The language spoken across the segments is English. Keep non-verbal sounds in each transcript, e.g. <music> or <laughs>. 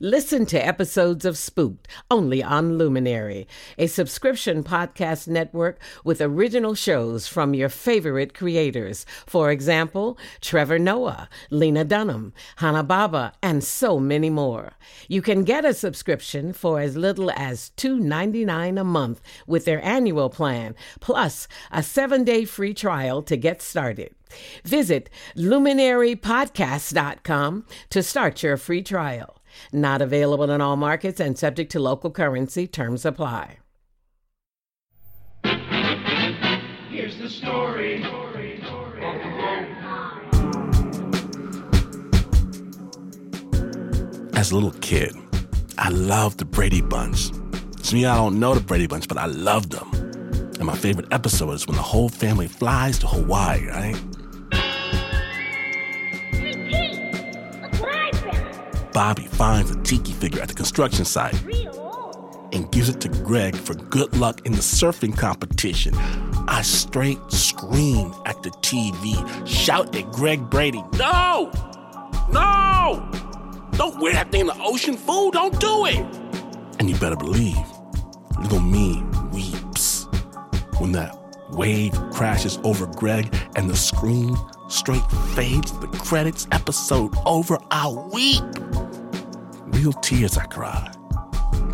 Listen to episodes of Spooked only on Luminary, a subscription podcast network with original shows from your favorite creators. For example, Trevor Noah, Lena Dunham, Hannah Baba, and so many more. You can get a subscription for as little as $2.99 a month with their annual plan, plus a seven day free trial to get started. Visit luminarypodcast.com to start your free trial. Not available in all markets and subject to local currency. Terms apply. Here's the story. As a little kid, I loved the Brady Bunch. Some of y'all don't know the Brady Bunch, but I loved them. And my favorite episode is when the whole family flies to Hawaii, right? Bobby finds a tiki figure at the construction site and gives it to Greg for good luck in the surfing competition. I straight scream at the TV, shout at Greg Brady, No! No! Don't wear that thing in the ocean, fool! Don't do it! And you better believe, little me weeps when that wave crashes over Greg and the screen straight fades the credits episode over. I weep real tears I cried.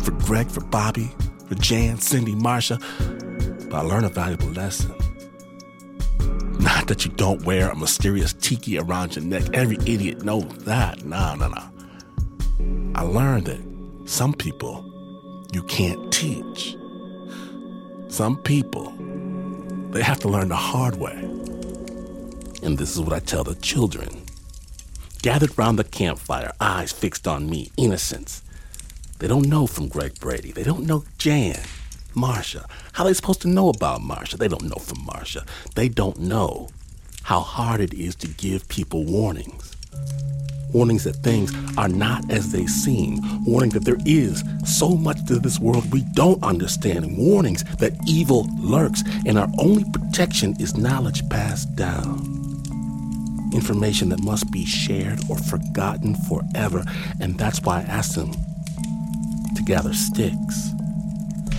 For Greg, for Bobby, for Jan, Cindy, Marcia. But I learned a valuable lesson. Not that you don't wear a mysterious tiki around your neck. Every idiot knows that. No, no, no. I learned that some people you can't teach. Some people, they have to learn the hard way. And this is what I tell the children gathered round the campfire, eyes fixed on me, innocence. They don't know from Greg Brady. They don't know Jan, Marcia. How are they supposed to know about Marcia? They don't know from Marcia. They don't know how hard it is to give people warnings. Warnings that things are not as they seem. Warning that there is so much to this world we don't understand. Warnings that evil lurks and our only protection is knowledge passed down information that must be shared or forgotten forever. And that's why I asked them to gather sticks.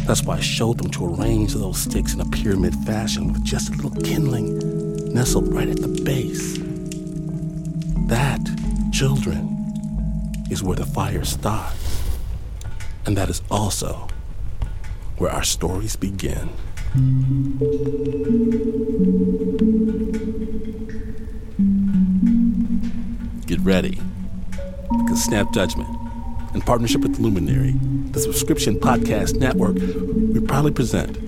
That's why I showed them to arrange those sticks in a pyramid fashion with just a little kindling nestled right at the base. That, children, is where the fire starts. And that is also where our stories begin. Ready. Because Snap Judgment, in partnership with Luminary, the subscription podcast network, we proudly present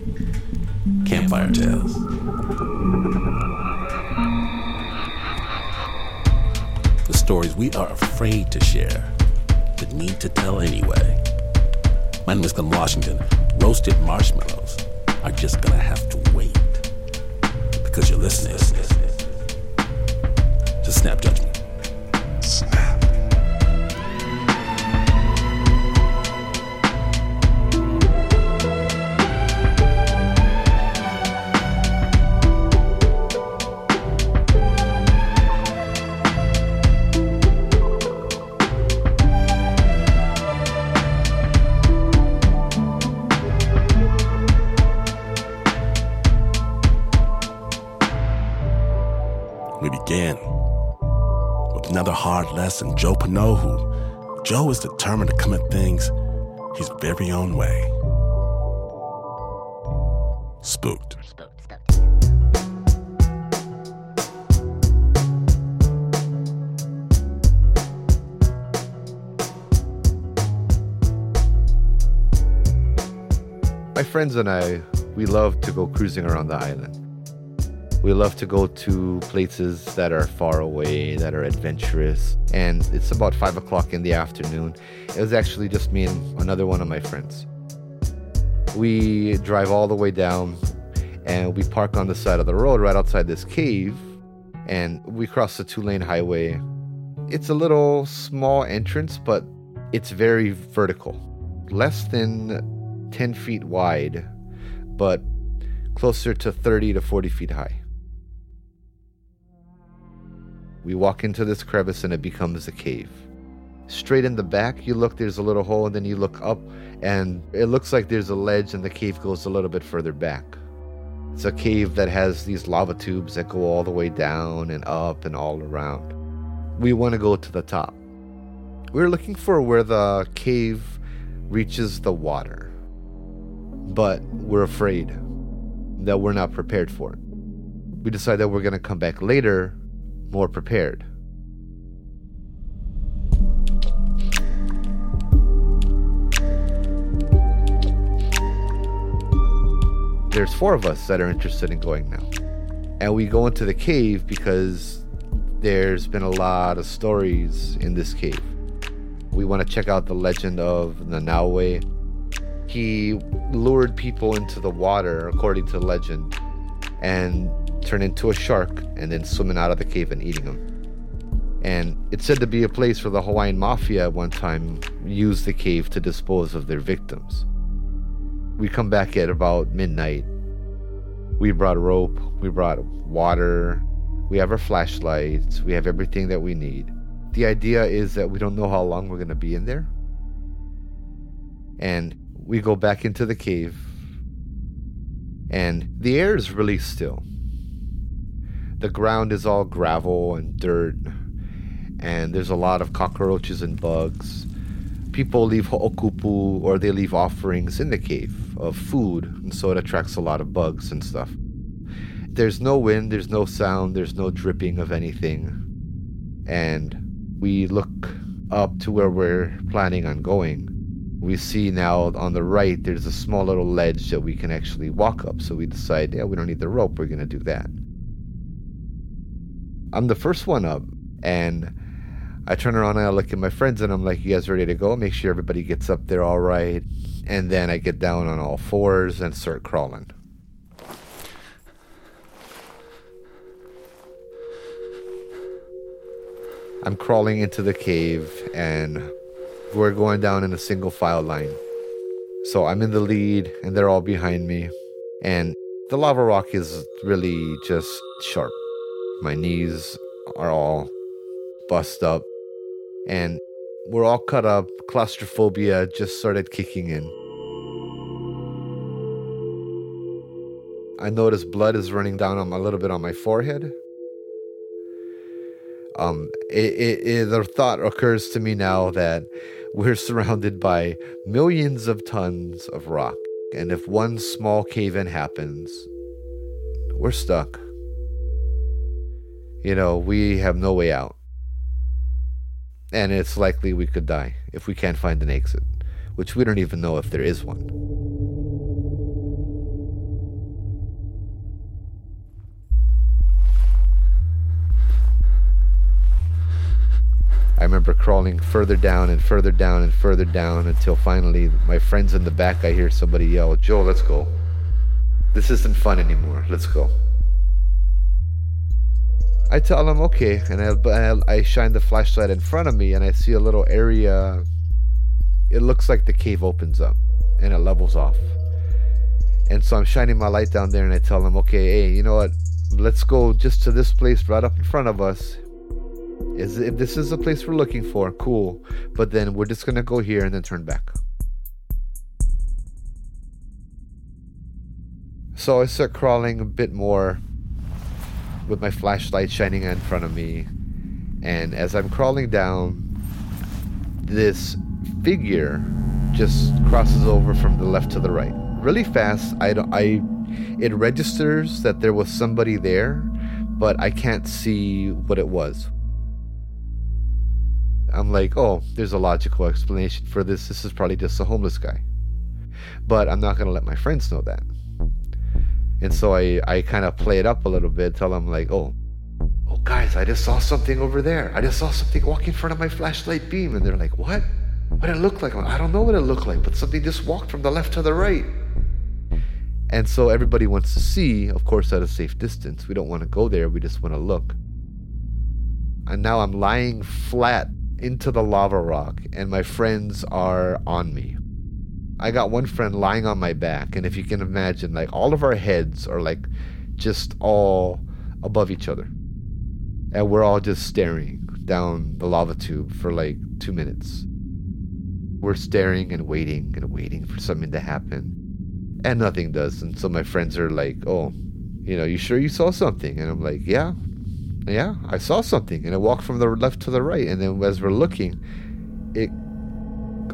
Campfire Tales. The stories we are afraid to share, but need to tell anyway. My name is Glynn Washington. Roasted marshmallows are just gonna have to wait. Because you're listening to Snap Judgment. Hard lesson. Joe Panohu. Joe is determined to come at things his very own way. Spooked. My friends and I, we love to go cruising around the island. We love to go to places that are far away, that are adventurous. And it's about 5 o'clock in the afternoon. It was actually just me and another one of my friends. We drive all the way down and we park on the side of the road right outside this cave. And we cross the two lane highway. It's a little small entrance, but it's very vertical. Less than 10 feet wide, but closer to 30 to 40 feet high. We walk into this crevice and it becomes a cave. straight in the back, you look, there's a little hole, and then you look up, and it looks like there's a ledge, and the cave goes a little bit further back. It's a cave that has these lava tubes that go all the way down and up and all around. We want to go to the top. We're looking for where the cave reaches the water, but we're afraid that we're not prepared for it. We decide that we're going to come back later more prepared. There's four of us that are interested in going now. And we go into the cave because there's been a lot of stories in this cave. We want to check out the legend of Nanaue. He lured people into the water, according to legend, and turned into a shark and then swimming out of the cave and eating them. And it's said to be a place where the Hawaiian mafia at one time used the cave to dispose of their victims. We come back at about midnight. We brought rope, we brought water, we have our flashlights, we have everything that we need. The idea is that we don't know how long we're going to be in there. And we go back into the cave, and the air is really still. The ground is all gravel and dirt, and there's a lot of cockroaches and bugs. People leave ho'okupu or they leave offerings in the cave of food, and so it attracts a lot of bugs and stuff. There's no wind, there's no sound, there's no dripping of anything. And we look up to where we're planning on going. We see now on the right there's a small little ledge that we can actually walk up. So we decide, yeah, we don't need the rope, we're to do that. I'm the first one up, and I turn around and I look at my friends and I'm like, "You guys ready to go? Make sure everybody gets up there all right." And then I get down on all fours and start crawling. I'm crawling into the cave and we're going down in a single file line. So I'm in the lead and they're all behind me. And the lava rock is really just sharp. My knees are all bust up, and we're all cut up. Claustrophobia just started kicking in. I notice blood is running down on a little bit on my forehead. Um, it, it, it, the thought occurs to me now that we're surrounded by millions of tons of rock, and if one small cave in happens, we're stuck you know, we have no way out. And it's likely we could die if we can't find an exit, which we don't even know if there is one. I remember crawling further down and further down and further down until finally my friends in the back I hear somebody yell, Joe, let's go. This isn't fun anymore. Let's go. I tell him okay, and I, I shine the flashlight in front of me, and I see a little area. It looks like the cave opens up, and it levels off. And so I'm shining my light down there, and I tell him, okay, hey, you know what? Let's go just to this place right up in front of us. Is if this is the place we're looking for, cool. But then we're just gonna go here and then turn back. So I start crawling a bit more with my flashlight shining in front of me. And as I'm crawling down, this figure just crosses over from the left to the right really fast. I I it registers that there was somebody there, but I can't see what it was. I'm like, oh, there's a logical explanation for this. This is probably just a homeless guy. But I'm not going to let my friends know that. And so I, I kind of play it up a little bit, tell them like, oh, oh guys, I just saw something over there. I just saw something walk in front of my flashlight beam. And they're like, what? What did it look like? I don't know what it looked like, but something just walked from the left to the right. And so everybody wants to see, of course, at a safe distance. We don't want to go there, we just want to look. And now I'm lying flat into the lava rock, and my friends are on me. I got one friend lying on my back, and if you can imagine, like all of our heads are like just all above each other. And we're all just staring down the lava tube for like two minutes. We're staring and waiting and waiting for something to happen. And nothing does. And so my friends are like, oh, you know, you sure you saw something? And I'm like, yeah, yeah, I saw something. And I walk from the left to the right. And then as we're looking, it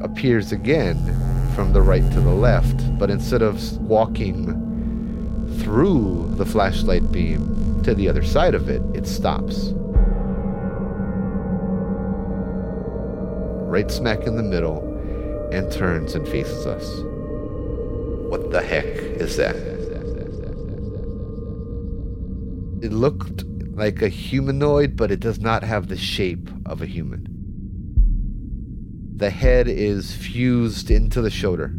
appears again from the right to the left. But instead of walking through the flashlight beam to the other side of it, it stops. Right smack in the middle and turns and faces us. What the heck is that? It looked like a humanoid, but it does not have the shape of a human. The head is fused into the shoulder.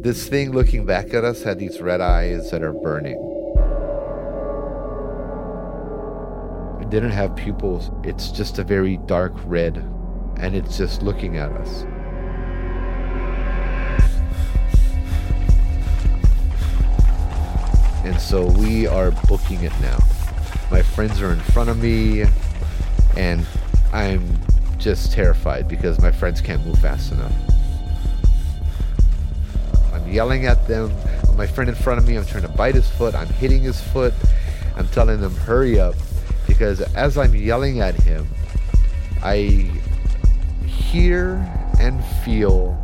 This thing looking back at us had these red eyes that are burning. It didn't have pupils, it's just a very dark red, and it's just looking at us. And so we are booking it now. My friends are in front of me, and I'm just terrified because my friends can't move fast enough. I'm yelling at them. My friend in front of me, I'm trying to bite his foot. I'm hitting his foot. I'm telling them, hurry up. Because as I'm yelling at him, I hear and feel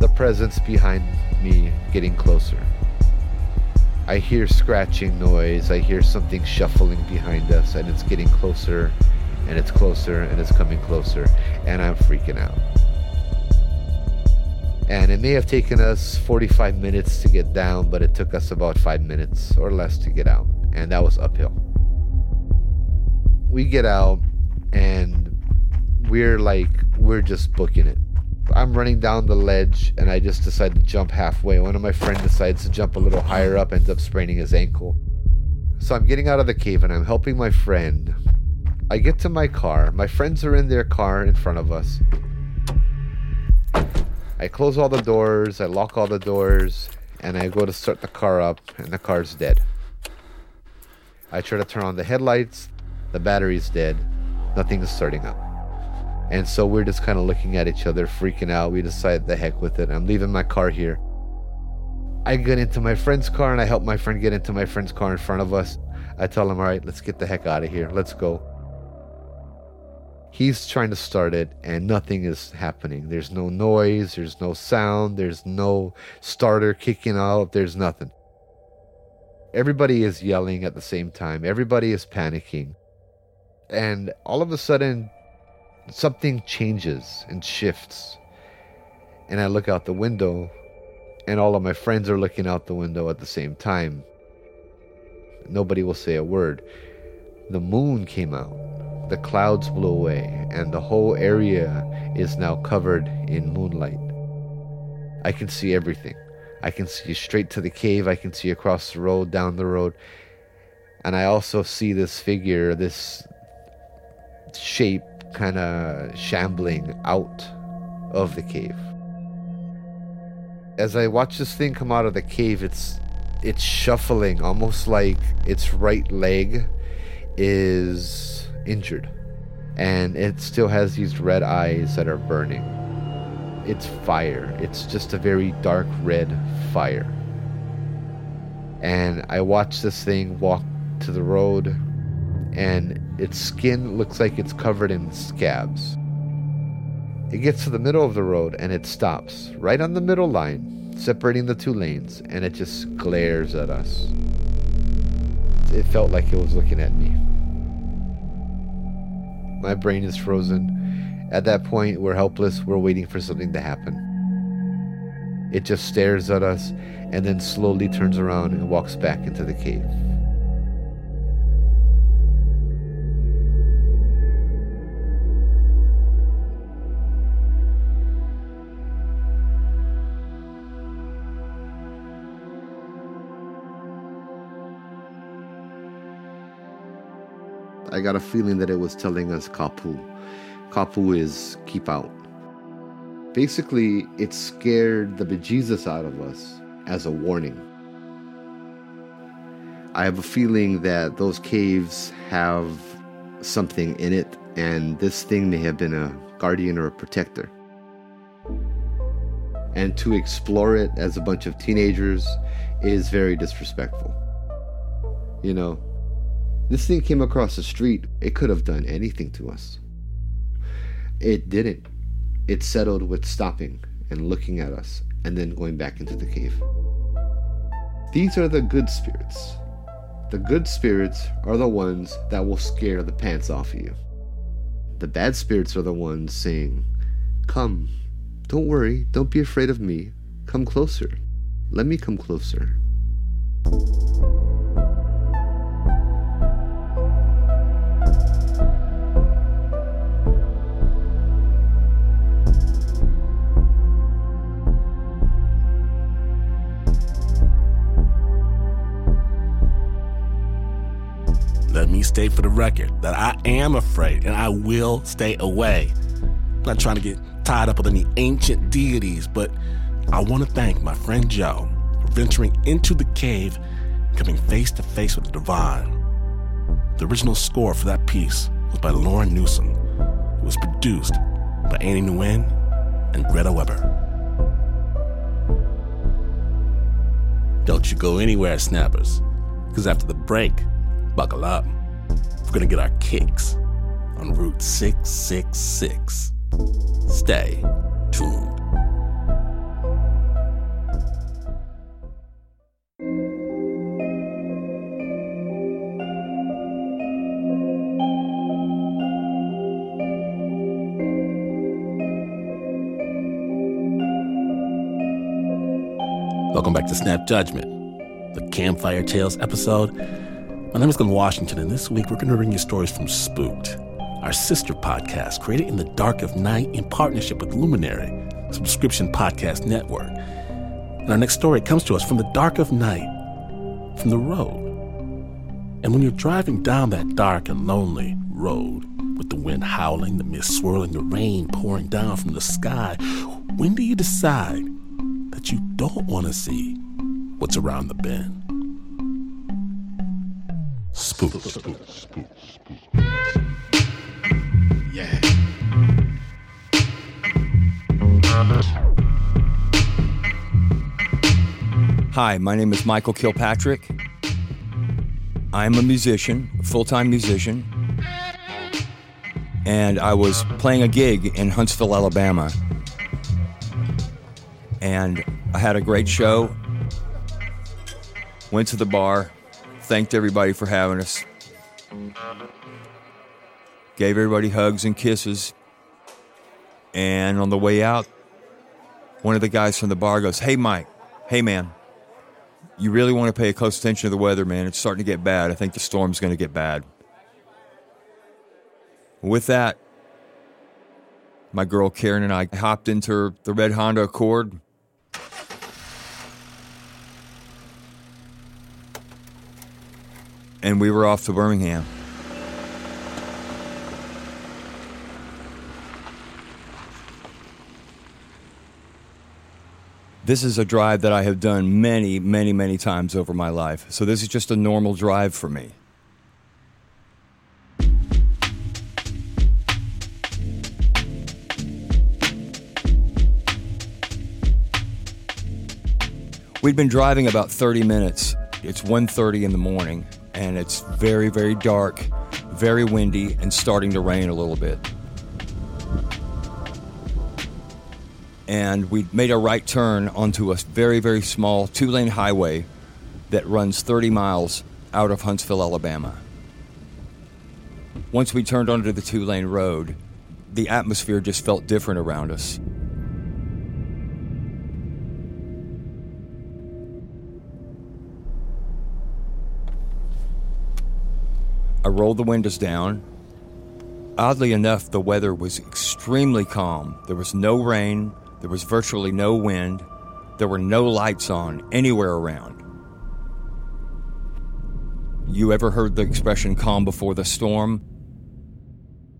the presence behind me getting closer. I hear scratching noise. I hear something shuffling behind us, and it's getting closer, and it's closer, and it's coming closer, and I'm freaking out. And it may have taken us 45 minutes to get down, but it took us about five minutes or less to get out, and that was uphill. We get out, and we're like, we're just booking it. I'm running down the ledge and I just decide to jump halfway. One of my friends decides to jump a little higher up, ends up spraining his ankle. So I'm getting out of the cave and I'm helping my friend. I get to my car. My friends are in their car in front of us. I close all the doors, I lock all the doors, and I go to start the car up, and the car's dead. I try to turn on the headlights, the battery's dead, nothing is starting up. And so we're just kind of looking at each other, freaking out. We decide the heck with it. I'm leaving my car here. I get into my friend's car and I help my friend get into my friend's car in front of us. I tell him, all right, let's get the heck out of here. Let's go. He's trying to start it and nothing is happening. There's no noise, there's no sound, there's no starter kicking out, there's nothing. Everybody is yelling at the same time, everybody is panicking. And all of a sudden, something changes and shifts. And I look out the window, and all of my friends are looking out the window at the same time. Nobody will say a word. The moon came out, the clouds blew away, and the whole area is now covered in moonlight. I can see everything. I can see straight to the cave, I can see across the road, down the road, and I also see this figure, this shape kind of shambling out of the cave. As I watch this thing come out of the cave, it's it's shuffling almost like its right leg is injured and it still has these red eyes that are burning. It's fire. It's just a very dark red fire. And I watch this thing walk to the road and its skin looks like it's covered in scabs. It gets to the middle of the road and it stops right on the middle line, separating the two lanes, and it just glares at us. It felt like it was looking at me. My brain is frozen. At that point, we're helpless. We're waiting for something to happen. It just stares at us and then slowly turns around and walks back into the cave. I got a feeling that it was telling us Kapu. Kapu is keep out. Basically, it scared the bejesus out of us as a warning. I have a feeling that those caves have something in it, and this thing may have been a guardian or a protector. And to explore it as a bunch of teenagers is very disrespectful. You know, this thing came across the street, it could have done anything to us. It didn't. It settled with stopping and looking at us and then going back into the cave. These are the good spirits. The good spirits are the ones that will scare the pants off of you. The bad spirits are the ones saying, Come, don't worry, don't be afraid of me. Come closer. Let me come closer. Me state for the record that I am afraid and I will stay away. I'm not trying to get tied up with any ancient deities, but I want to thank my friend Joe for venturing into the cave, coming face to face with the divine. The original score for that piece was by Lauryn Newson. It was produced by Annie Nguyen and Greta Weber. Don't you go anywhere, snappers, because after the break, buckle up. We're gonna get our kicks on Route 666. Stay tuned. Welcome back to Snap Judgment, the Campfire Tales episode. My name is Glynn Washington, and this week we're going to bring you stories from Spooked, our sister podcast created in the dark of night in partnership with Luminary, subscription podcast network. And our next story comes to us from the dark of night, from the road. And when you're driving down that dark and lonely road, with the wind howling, the mist swirling, the rain pouring down from the sky, when do you decide that you don't want to see what's around the bend? Spook. spook, spook, Yeah. Hi, my name is Michael Kilpatrick. I'm a musician, a full time musician, and I was playing a gig in Huntsville, Alabama. And I had a great show. Went to the bar, thanked everybody for having us, gave everybody hugs and kisses. And on the way out, one of the guys from the bar goes, Hey, Mike, hey, man, you really want to pay close attention to the weather, man. It's starting to get bad. I think the storm's going to get bad. With that, my girl Karen and I hopped into the red Honda Accord. And we were off to Birmingham. This is a drive that I have done many, many, many times over my life. So this is just a normal drive for me. We'd been driving about 30 minutes. It's 1:30 in the morning and it's very very dark, very windy and starting to rain a little bit. and we made a right turn onto a very, very small two lane highway that runs 30 miles out of Huntsville, Alabama. Once we turned onto the two lane road, the atmosphere just felt different around us. I rolled the windows down. Oddly enough, the weather was extremely calm. There was no rain, there was virtually no wind. There were no lights on anywhere around. You ever heard the expression calm before the storm?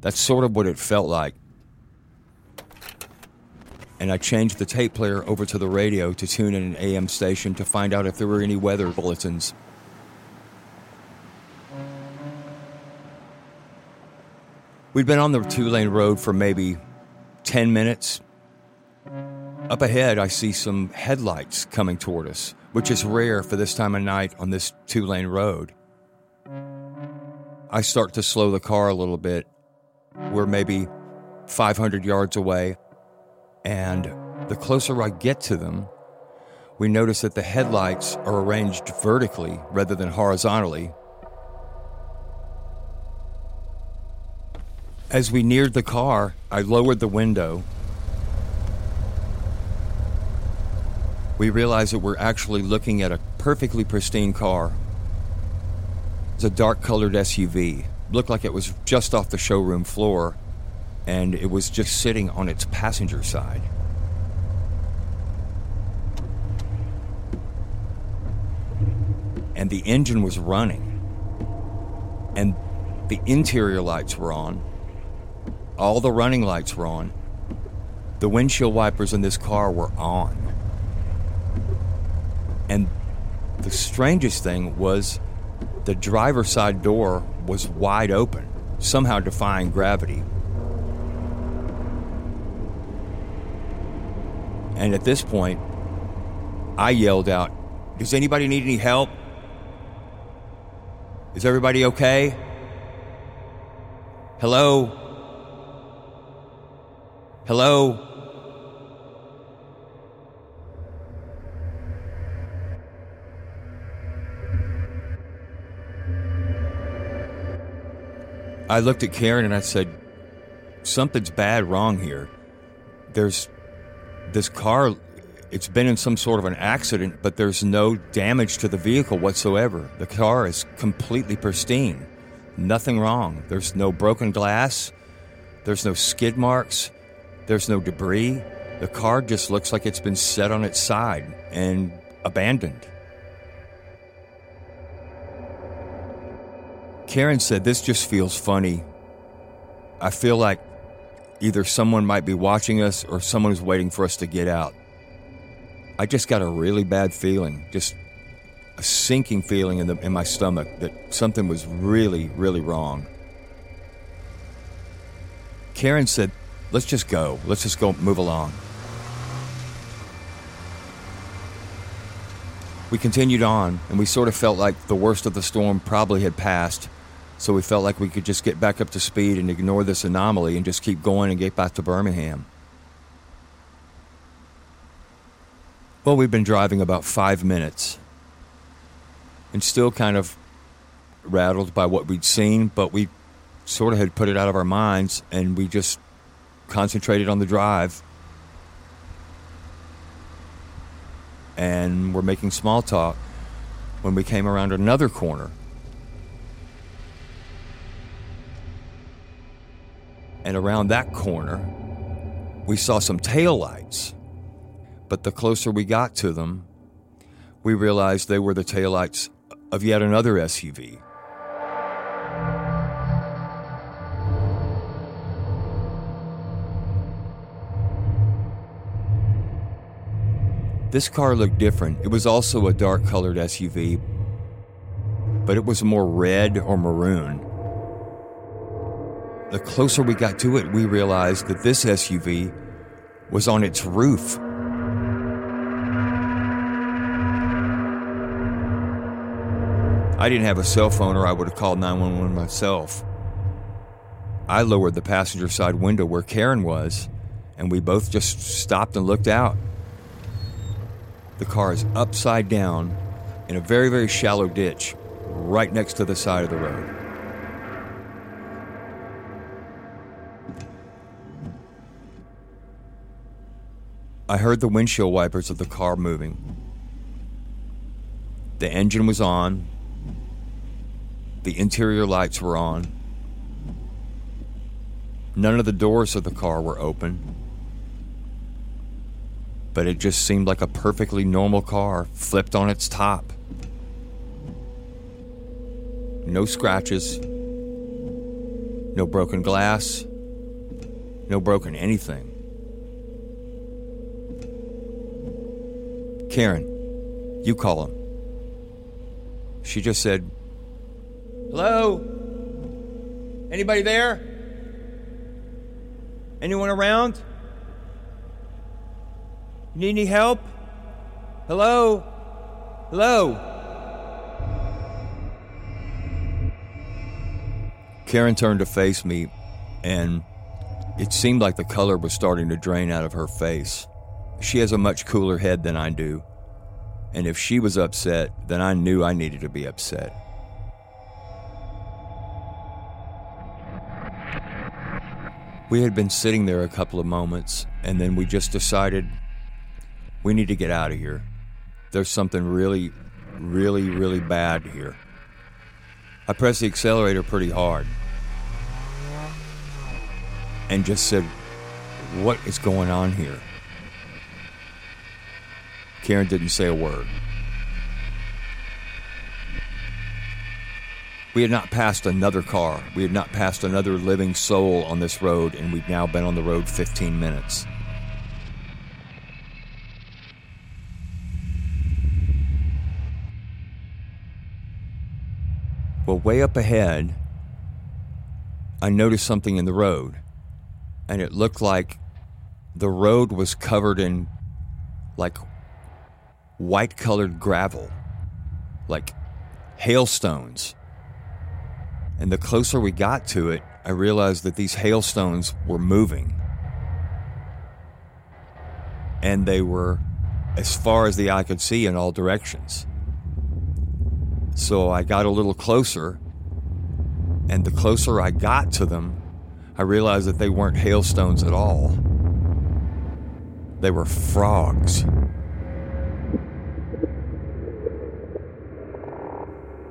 That's sort of what it felt like. And I changed the tape player over to the radio to tune in an AM station to find out if there were any weather bulletins. We'd been on the two lane road for maybe 10 minutes. Up ahead, I see some headlights coming toward us, which is rare for this time of night on this two lane road. I start to slow the car a little bit. We're maybe 500 yards away, and the closer I get to them, we notice that the headlights are arranged vertically rather than horizontally. As we neared the car, I lowered the window. We realized that we're actually looking at a perfectly pristine car. It's a dark colored SUV. Looked like it was just off the showroom floor, and it was just sitting on its passenger side. and the engine was running. And the interior lights were on. All the running lights were on. The windshield wipers in this car were on. And the strangest thing was the driver's side door was wide open, somehow defying gravity. And at this point, I yelled out, Does anybody need any help? Is everybody okay? Hello? Hello? I looked at Karen and I said, Something's bad wrong here. There's this car it's been in some sort of an accident, but there's no damage to the vehicle whatsoever. The car is completely pristine. Nothing wrong. There's no broken glass. There's no skid marks. There's no debris. The car just looks like it's been set on its side and abandoned. Karen said, This just feels funny. I feel like either someone might be watching us or someone is waiting for us to get out. I just got a really bad feeling, just a sinking feeling in, the, in my stomach that something was really, really wrong. Karen said, Let's just go. Let's just go move along. We continued on, and we sort of felt like the worst of the storm probably had passed, so we felt like we could just get back up to speed and ignore this anomaly and just keep going and get back to Birmingham. Well, we've been driving about five minutes and still kind of rattled by what we'd seen, but we sort of had put it out of our minds and we just concentrated on the drive. And we're making small talk when we came around another corner. And around that corner, we saw some tail lights but the closer we got to them, we realized they were the taillights of yet another SUV. This car looked different. It was also a dark colored SUV, but it was more red or maroon. The closer we got to it, we realized that this SUV was on its roof I didn't have a cell phone or I would have called 911 myself. I lowered the passenger side window where Karen was, and we both just stopped and looked out. The car is upside down in a very, very shallow ditch right next to the side of the road. I heard the windshield wipers of the car moving. The engine was on, the interior lights were on. None of the doors of the car were open. But it just seemed like a perfectly normal car flipped on its top. No scratches, no broken glass, no broken anything. Karen, you call him. She just said, Hello? Anybody there? Anyone around? Need any help? Hello? Hello? Karen turned to face me, and it seemed like the color was starting to drain out of her face. She has a much cooler head than I do, and if she was upset, then I knew I needed to be upset. We had been sitting there a couple of moments, and then we just decided we need to get out of here. There's something really, really, really bad here. I pressed the accelerator pretty hard and just said, What is going on here? Karen didn't say a word. We had not passed another car. We had not passed another living soul on this road, and we'd now been on the road 15 minutes. Well, way up ahead, I noticed something in the road, and it looked like the road was covered in like white colored gravel, like hailstones. And the closer we got to it, I realized that these hailstones were moving. And they were as far as the eye could see in all directions. So I got a little closer, and the closer I got to them, I realized that they weren't hailstones at all. They were frogs.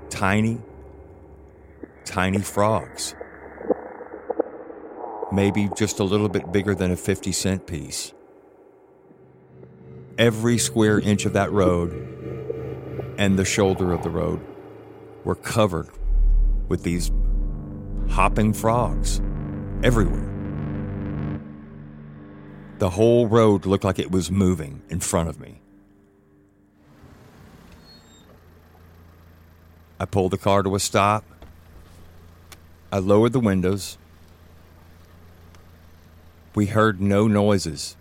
Tiny, tiny frogs. Maybe just a little bit bigger than a 50 cent piece. Every square inch of that road and the shoulder of the road were covered with these hopping frogs everywhere. The whole road looked like it was moving in front of me. I pulled the car to a stop. I lowered the windows. We heard no noises.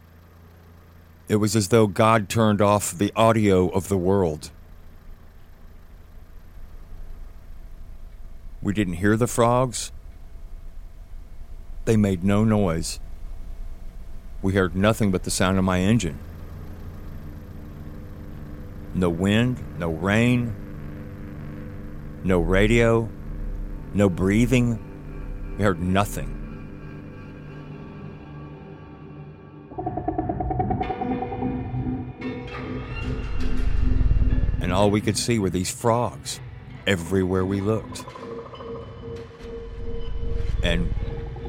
It was as though God turned off the audio of the world. We didn't hear the frogs. They made no noise. We heard nothing but the sound of my engine. No wind, no rain, no radio, no breathing. We heard nothing. And all we could see were these frogs everywhere we looked. And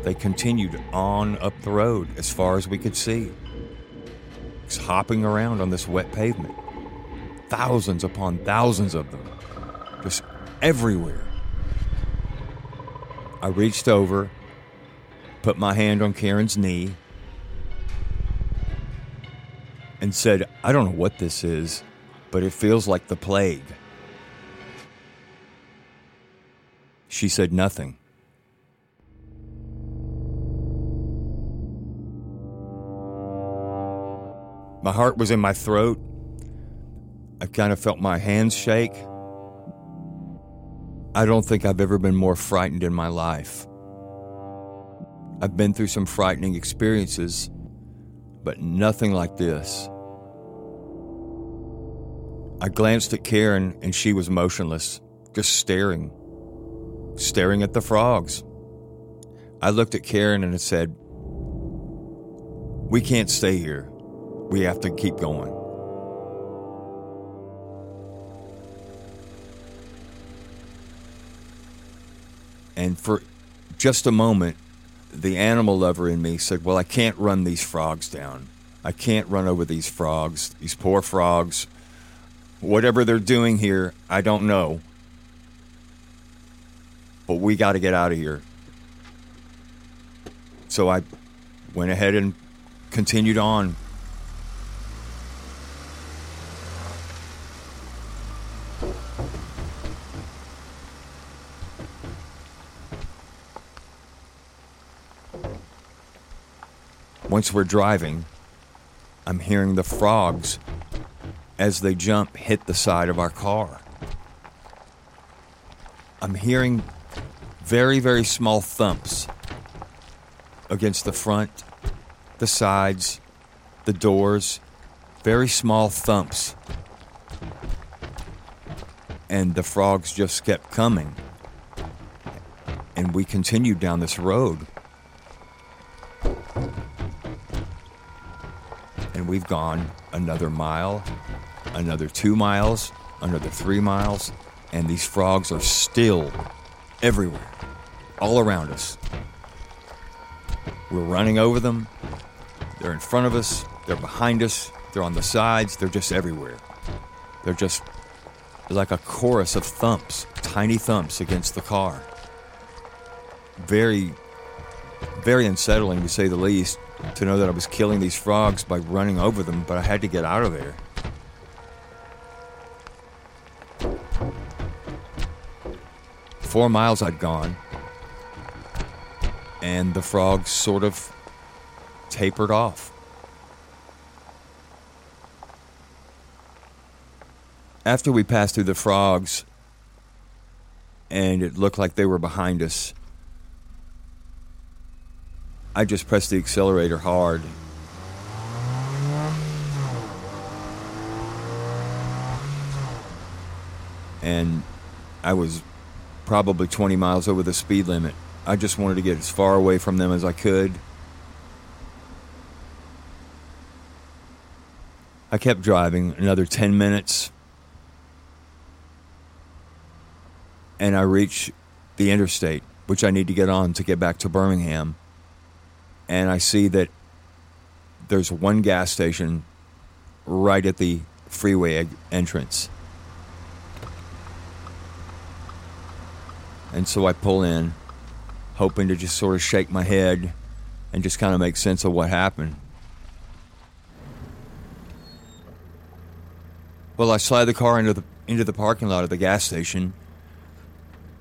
they continued on up the road as far as we could see, just hopping around on this wet pavement. Thousands upon thousands of them, just everywhere. I reached over, put my hand on Karen's knee, and said, I don't know what this is, but it feels like the plague. She said nothing. My heart was in my throat. I kind of felt my hands shake. I don't think I've ever been more frightened in my life. I've been through some frightening experiences, but nothing like this. I glanced at Karen and she was motionless, just staring, staring at the frogs. I looked at Karen and said, We can't stay here we have to keep going. And for just a moment, the animal lover in me said, Well, I can't run these frogs down. I can't run over these frogs, these poor frogs. Whatever they're doing here, I don't know. But we got to get out of here. So I went ahead and continued on once we're driving, I'm hearing the frogs as they jump hit the side of our car. I'm hearing very, very small thumps against the front, the sides, the doors, very small thumps. And the frogs just kept coming. And we continued down this road. We've gone another mile, another two miles, another three miles, and these frogs are still everywhere, all around us. We're running over them. They're in front of us, they're behind us, they're on the sides, they're just everywhere. They're just like a chorus of thumps, tiny thumps against the car. Very, very unsettling to say the least to know that I was killing these frogs by running over them, but I had to get out of there. Four miles I'd gone, and the frogs sort of tapered off. After we passed through the frogs, and it looked like they were behind us, I just pressed the accelerator hard. And I was probably 20 miles over the speed limit. I just wanted to get as far away from them as I could. I kept driving another 10 minutes. And I reached the interstate, which I need to get on to get back to Birmingham and I see that there's one gas station right at the freeway entrance. And so I pull in, hoping to just sort of shake my head and just kind of make sense of what happened. Well, I slide the car into the into the parking lot of the gas station,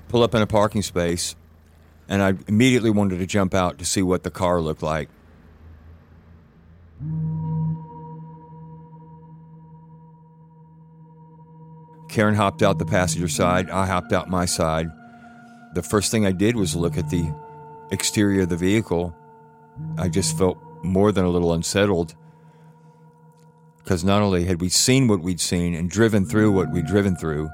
pull up in a parking space, and I immediately wanted to jump out to see what the car looked like. Karen hopped out the passenger side, I hopped out my side. The first thing I did was look at the exterior of the vehicle. I just felt more than a little unsettled because not only had we seen what we'd seen and driven through what we'd driven through,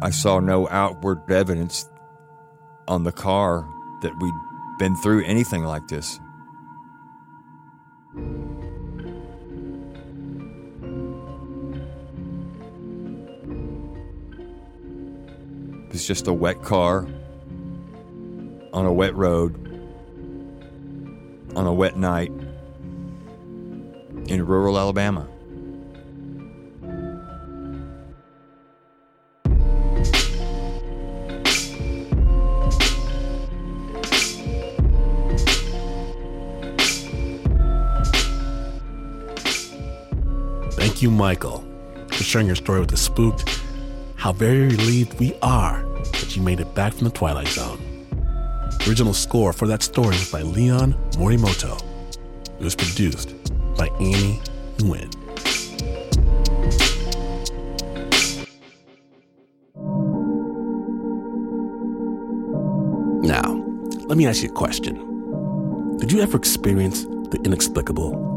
I saw no outward evidence on the car that we'd been through anything like this. It's just a wet car on a wet road on a wet night in rural Alabama. Thank you, Michael, for sharing your story with the spooked. How very relieved we are that you made it back from the Twilight Zone. Original score for that story was by Leon Morimoto. It was produced by Annie Nguyen. Now, let me ask you a question. Did you ever experience the inexplicable?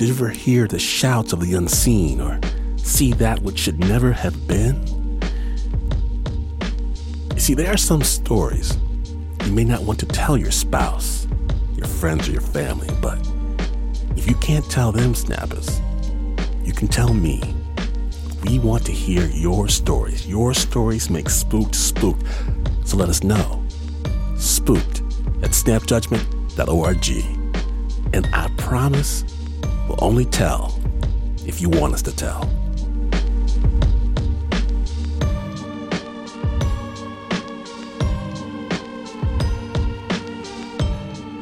Did you ever hear the shouts of the unseen or see that which should never have been? You see, there are some stories you may not want to tell your spouse, your friends, or your family, but if you can't tell them, Snappers, you can tell me. We want to hear your stories. Your stories make spooked spooked. So let us know. Spooked at snapjudgment.org. And I promise only tell if you want us to tell.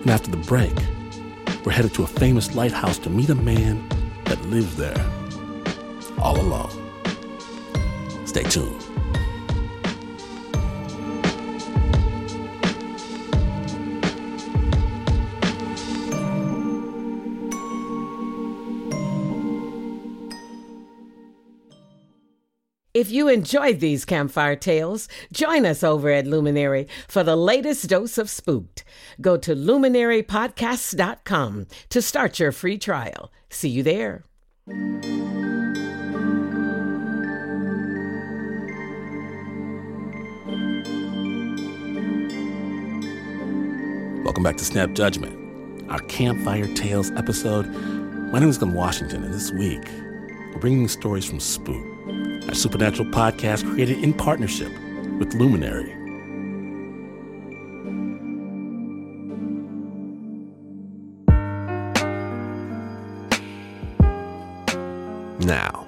And after the break, we're headed to a famous lighthouse to meet a man that lives there all alone. Stay tuned. If you enjoyed these campfire tales, join us over at Luminary for the latest dose of spooked. Go to luminarypodcasts.com to start your free trial. See you there. Welcome back to Snap Judgment, our Campfire Tales episode. My name is Glynn Washington, and this week we're bringing stories from Spooked, our supernatural podcast created in partnership with Luminary. Now,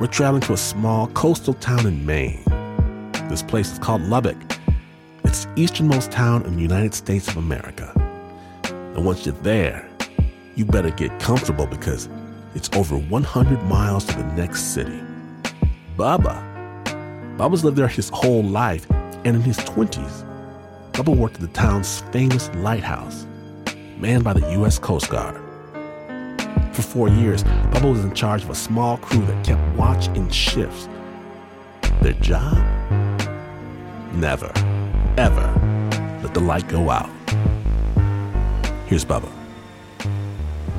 we're traveling to a small coastal town in Maine. This place is called Lubec. It's the easternmost town in the United States of America. And once you're there, you better get comfortable because it's over 100 miles to the next city. Bubba. Bubba's lived there his whole life, and in his 20s, Bubba worked at the town's famous lighthouse, manned by the U.S. Coast Guard. For four years, Bubba was in charge of a small crew that kept watch in shifts. Their job? Never, ever let the light go out. Here's Bubba.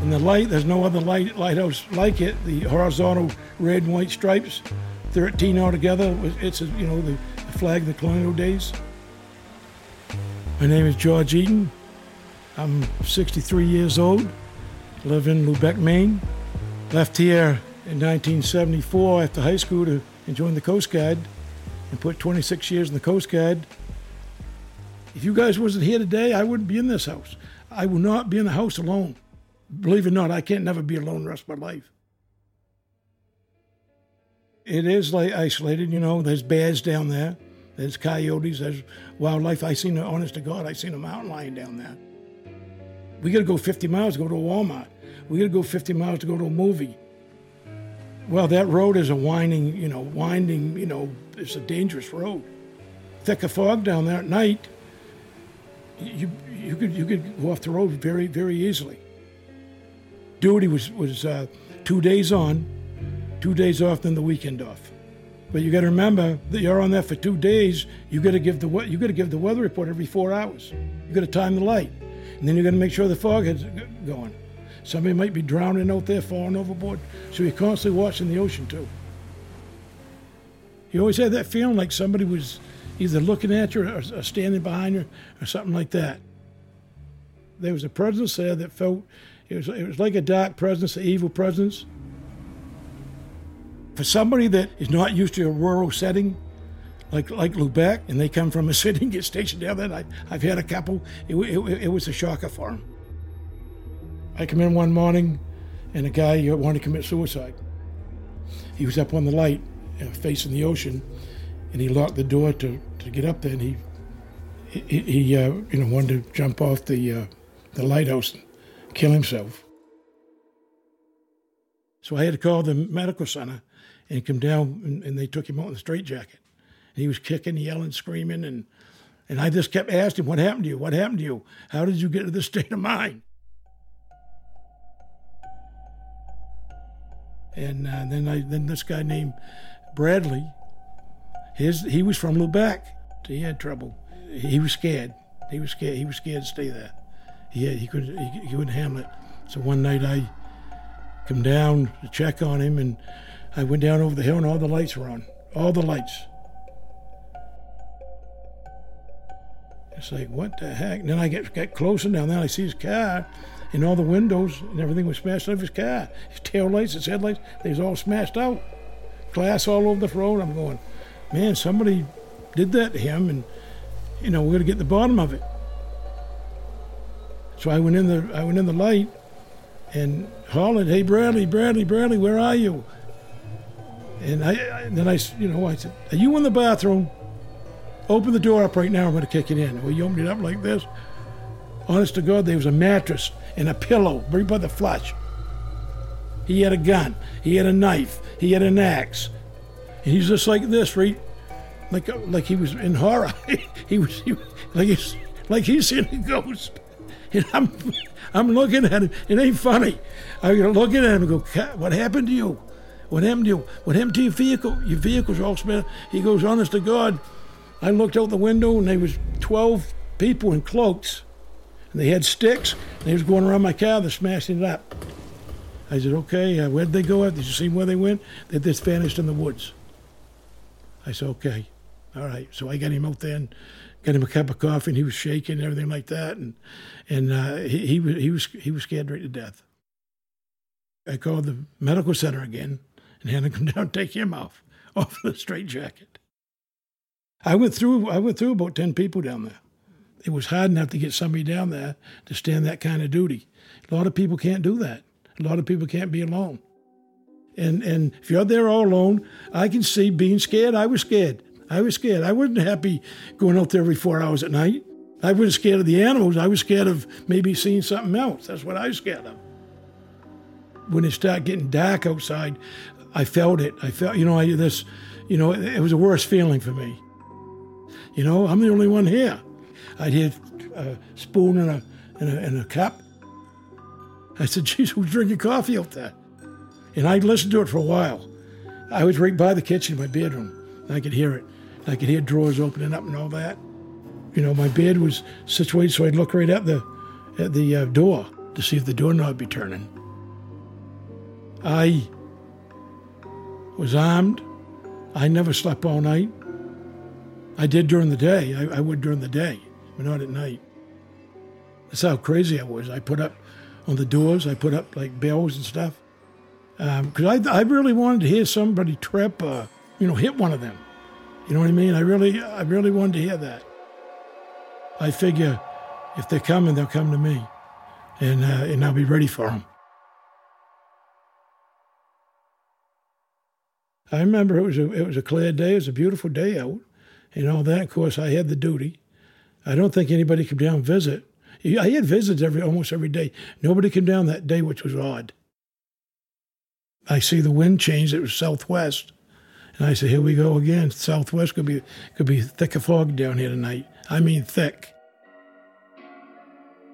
And the light, there's no other light lighthouse like it. The horizontal red and white stripes, 13 altogether. It's a, you know the, the flag of the colonial days. My name is George Eaton. I'm 63 years old. Live in Lubec, Maine. Left here in 1974 after high school to join the Coast Guard, and put 26 years in the Coast Guard. If you guys wasn't here today, I wouldn't be in this house. I will not be in the house alone. Believe it or not, I can't never be alone the rest of my life. It is like isolated, you know. There's bears down there. There's coyotes. There's wildlife. I seen, honest to God, I seen a mountain lion down there. We got to go 50 miles to go to a Walmart. We got to go 50 miles to go to a movie. Well, that road is a winding, you know, winding, you know, it's a dangerous road. Thick of fog down there at night. You you could you could go off the road very very easily. Duty was was uh, two days on, two days off, then the weekend off. But you got to remember that you're on there for two days. You got to give the you got to give the weather report every four hours. You got to time the light, and then you got to make sure the fog is going. Somebody might be drowning out there, falling overboard. So you're constantly watching the ocean too. You always had that feeling like somebody was either looking at you or, or standing behind you or something like that. There was a presence there that felt it was it was like a dark presence, an evil presence. For somebody that is not used to a rural setting, like like Lubec, and they come from a <laughs> city and get stationed down there, I, I've had a couple. It, it, it was a shocker for them. I come in one morning, and a guy wanted to commit suicide. He was up on the light, uh, facing the ocean, and he locked the door to, to get up there, and he he, he uh, you know wanted to jump off the uh, the lighthouse and kill himself. So I had to call the medical center and come down, and, and they took him out in the straitjacket. And he was kicking, yelling, screaming, and and I just kept asking, "What happened to you? What happened to you? How did you get to this <laughs> state of mind?" And uh, then I then this guy named Bradley, his he was from Lubec. He had trouble. He was scared. He was scared. He was scared to stay there. He had, he could he, he couldn't handle it. So one night I come down to check on him, and I went down over the hill, and all the lights were on. All the lights. It's like what the heck? And then I get get closer down there. I see his car, and all the windows and everything was smashed out of his car. His tail lights, his headlights, they was all smashed out. Glass all over the road. I'm going, man, somebody did that to him, and you know we're gonna get the bottom of it. So I went in the I went in the light, and hollered, "Hey Bradley, Bradley, Bradley, where are you?" And I, I then I you know I said, "Are you in the bathroom?" Open the door up right now. I'm going to kick it in. Well, you opened it up like this. Honest to God, there was a mattress and a pillow right by the flush. He had a gun. He had a knife. He had an axe. And he's just like this, right? Like like he was in horror. <laughs> he was he, like he's like he's seen a ghost. <laughs> And I'm I'm looking at him. It ain't funny. I'm looking at him and go, "What happened to you? What happened to your vehicle? Your vehicle's all smashed. He goes, honest to God, I looked out the window and there was 12 people in cloaks. And they had sticks. And they was going around my car. They're smashing it up. I said, okay, uh, where'd they go? Did you see where they went? They just vanished in the woods. I said, okay, all right. So I got him out there and got him a cup of coffee, and he was shaking and everything like that. And and uh, he, he was he was he was scared right to death. I called the medical center again and had to come <laughs> down and take him off off the straitjacket. I went through I went through about ten people down there. It was hard enough to get somebody down there to stand that kind of duty. A lot of people can't do that. A lot of people can't be alone. And and if you're there all alone, I can see being scared. I was scared. I was scared. I wasn't happy going out there every four hours at night. I wasn't scared of the animals. I was scared of maybe seeing something else. That's what I was scared of. When it started getting dark outside, I felt it. I felt, you know, I, this, you know, it, it was a worse feeling for me. You know, I'm the only one here. I'd hear a spoon and a, and a, and a cup. I said, geez, who's drinking coffee out there? And I listened to it for a while. I was right by the kitchen, my bedroom. I could hear it. I could hear drawers opening up and all that. You know, my bed was situated so I'd look right at the at the uh, door to see if the doorknob be turning. I was armed. I never slept all night. I did during the day. I, I would during the day, but not at night. That's how crazy I was. I put up on the doors. I put up like bells and stuff because um, I, I really wanted to hear somebody trip, uh, you know, hit one of them. You know what I mean? I really, I really wanted to hear that. I figure if they're coming, they'll come to me, and uh, and I'll be ready for them. I remember it was a it was a clear day. It was a beautiful day out, and all that. Of course, I had the duty. I don't think anybody came down visit. I had visits every almost every day. Nobody came down that day, which was odd. I see the wind change. It was southwest, and I said, "Here we go again. Southwest could be could be thick fog down here tonight. I mean thick."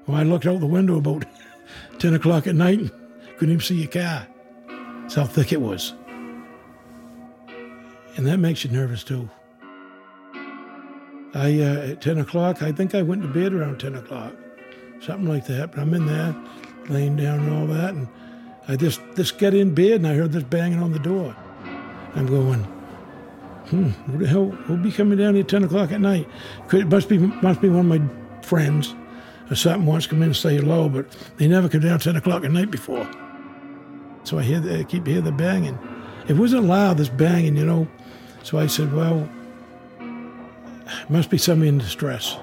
Well, I looked out the window about <laughs> ten o'clock at night couldn't even see a car. That's how thick it was, and that makes you nervous too. I uh, at ten o'clock, I think I went to bed around ten o'clock, something like that. But I'm in there, laying down and all that, and I just just get in bed and I heard this banging on the door. I'm going, hmm, who the hell will be coming down here at ten o'clock at night? Could, it must be must be one of my friends or something wants to come in and say hello, but they never come down at ten o'clock at night before. So I hear the, I keep hear the banging. It wasn't loud, this banging, you know. So I said, well, must be somebody in distress.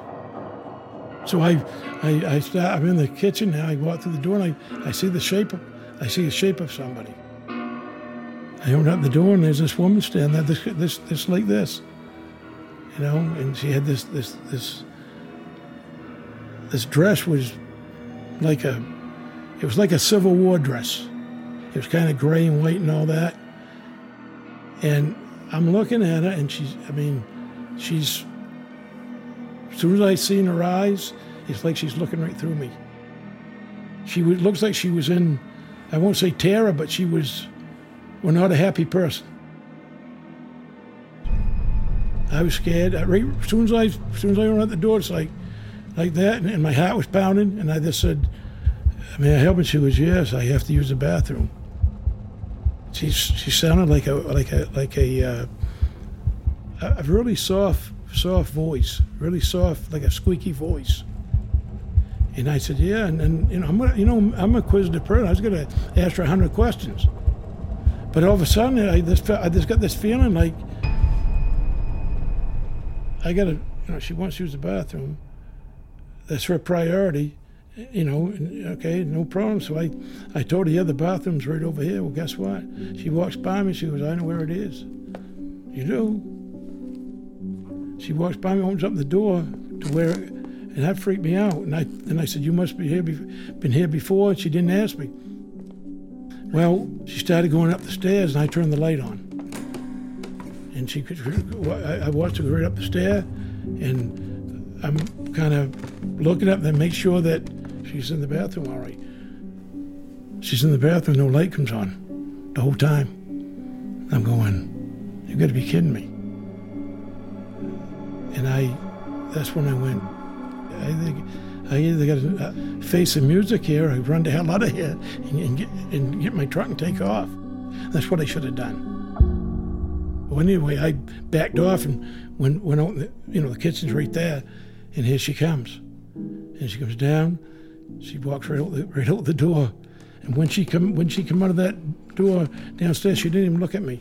So I, I, I start, I'm in the kitchen now. I walk through the door and I, I see the shape of, I see the shape of somebody. I open up the door and there's this woman standing there, this, this, this like this, you know, and she had this, this, this, this dress was like a, it was like a Civil War dress. It was kind of gray and white and all that. And I'm looking at her and she's, I mean, she's, as soon as I seen her eyes, it's like she's looking right through me. She was, looks like she was in I won't say terror, but she was, well, not a happy person. I was scared. I, right, as soon as I, as soon as I went out the door, it's like, like that, and, and my heart was pounding. And I just said, "May I help?" And she was, "Yes, I have to use the bathroom." She she sounded like a like a like a uh, a really soft soft voice, really soft, like a squeaky voice. And I said, yeah, and, and you know, I'm gonna, you know, I'm a inquisitive person. I was to ask her hundred questions, but all of a sudden, I just, I just got this feeling like I got to, you know, she wants to use the bathroom. That's her priority, you know. Okay, no problem. So I, I told her, yeah, the bathroom's right over here. Well, guess what? She walks by me. She goes, I know where it is. You do. She walks by me, opens up the door to where and that freaked me out. And I and I said, "You must be here, been here before." And she didn't ask me. Well, she started going up the stairs, and I turned the light on. And she could, I watched her go right up the stair, and I'm kind of looking up and make sure that she's in the bathroom all right. She's in the bathroom, no light comes on the whole time. I'm going, you got to be kidding me. And I, that's when I went, I think I either got to uh, face the music here or run the hell out of here and, and, get, and get my truck and take off. That's what I should have done. Well, anyway, I backed off and went, went out, the, you know, the kitchen's right there, and here she comes. And she comes down, she walks right out the, right out the door. And when she come when she come out of that door downstairs, she didn't even look at me.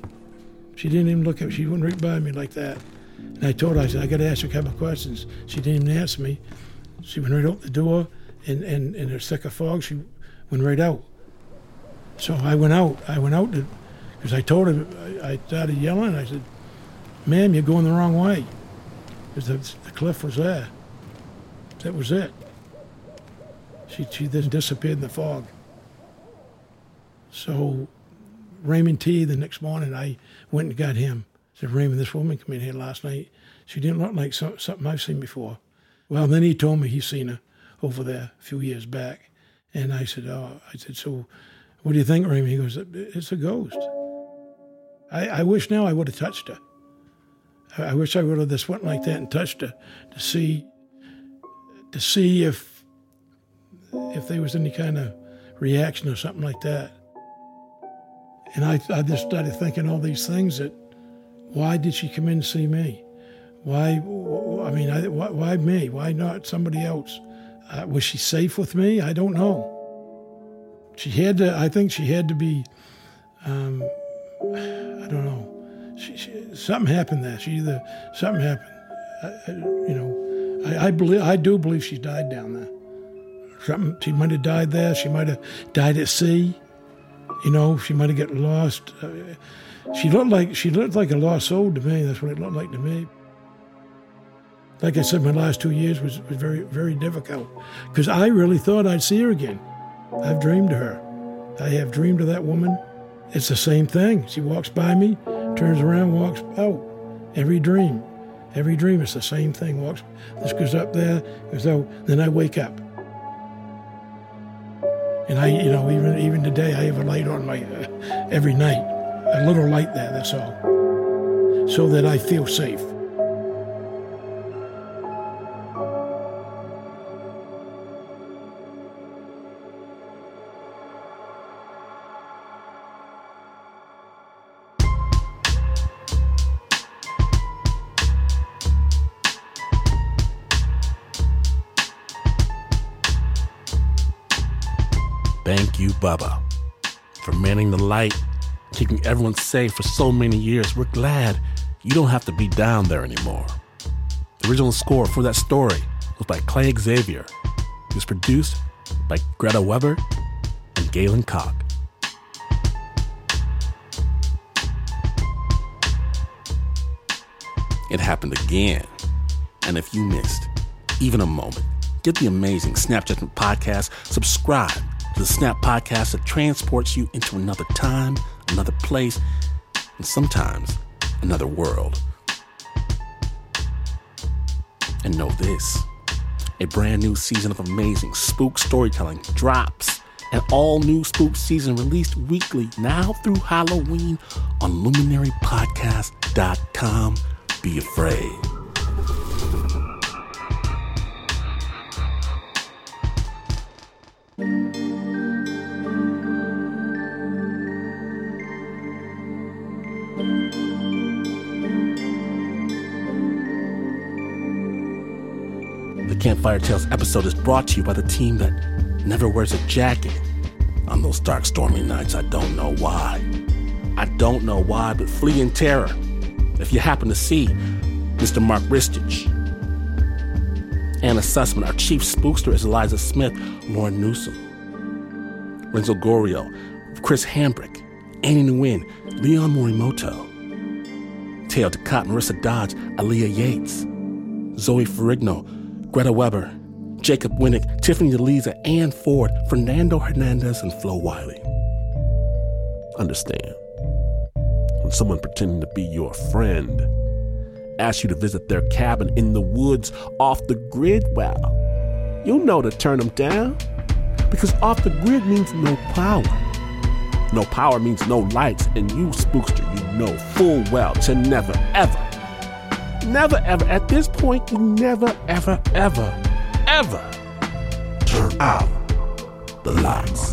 She didn't even look at me. She went right by me like that. And I told her, I said, I got to ask her a couple of questions. She didn't even answer me. She went right out the door, and, and, and in a thick of fog, she went right out. So I went out. I went out because I told her, I, I started yelling. I said, ma'am, you're going the wrong way. Because the, the cliff was there. That was it. She, she then disappeared in the fog. So Raymond T, the next morning, I went and got him. I said, Raymond, this woman came in here last night. She didn't look like some, something I've seen before. Well, then he told me he's seen her over there a few years back. And I said, oh, I said, so what do you think, Raymond? He goes, it's a ghost. I, I wish now I would have touched her. I, I wish I would have just went like that and touched her to see, to see if, if there was any kind of reaction or something like that. And I, I just started thinking all these things that, why did she come in to see me? Why, I mean, I, why, why, me? Why not somebody else? Uh, was she safe with me? I don't know. She had to, I think she had to be, um, I don't know. She, she, something happened there. She either, something happened. I, you know, I, I, believe, I do believe she died down there. Something, she might have died there. She might have died at sea. You know, she might have got lost. Uh, she looked like she looked like a lost soul to me. That's what it looked like to me. Like I said, my last two years was, was very very difficult because I really thought I'd see her again. I've dreamed of her. I have dreamed of that woman. It's the same thing. She walks by me, turns around, walks out. Every dream, every dream, it's the same thing. Walks. This goes up there, goes out. Then I wake up. And I, you know, even even today, I have a light on my uh, every night, a little light there. That's all, so that I feel safe. Keeping everyone safe for so many years. We're glad you don't have to be down there anymore. The original score for that story was by Clay Xavier. It was produced by Greta Weber and Gaylen Koch. It happened again. And if you missed even a moment, get the amazing Snap Judgment podcast, subscribe to the Snap podcast that transports you into another time, another place, and sometimes another world. And know this a brand new season of amazing spook storytelling drops. An all new spook season released weekly now through Halloween on luminarypodcast.com. Be afraid. Campfire Tales episode is brought to you by the team that never wears a jacket. On those dark, stormy nights, I don't know why. I don't know why, but flee in terror. If you happen to see Mr. Mark Ristich, Anna Sussman, our chief spookster is Eliza Smith, Lauryn Newson, Renzo Gorio, Chris Hambrick, Annie Nguyen, Leon Morimoto, Teo Ducot, Marissa Dodge, Aaliyah Yates, Zoe Ferrigno, Greta Weber, Jacob Winnick, Tiffany DeLiza, Ann Ford, Fernando Hernandez, and Flo Wiley. Understand, when someone pretending to be your friend asks you to visit their cabin in the woods off the grid, well, you'll know to turn them down. Because off the grid means no power, No power means no lights, and you, spookster, you know full well to never, ever, never, ever, at this point, you never, ever, ever, ever turn out the lights.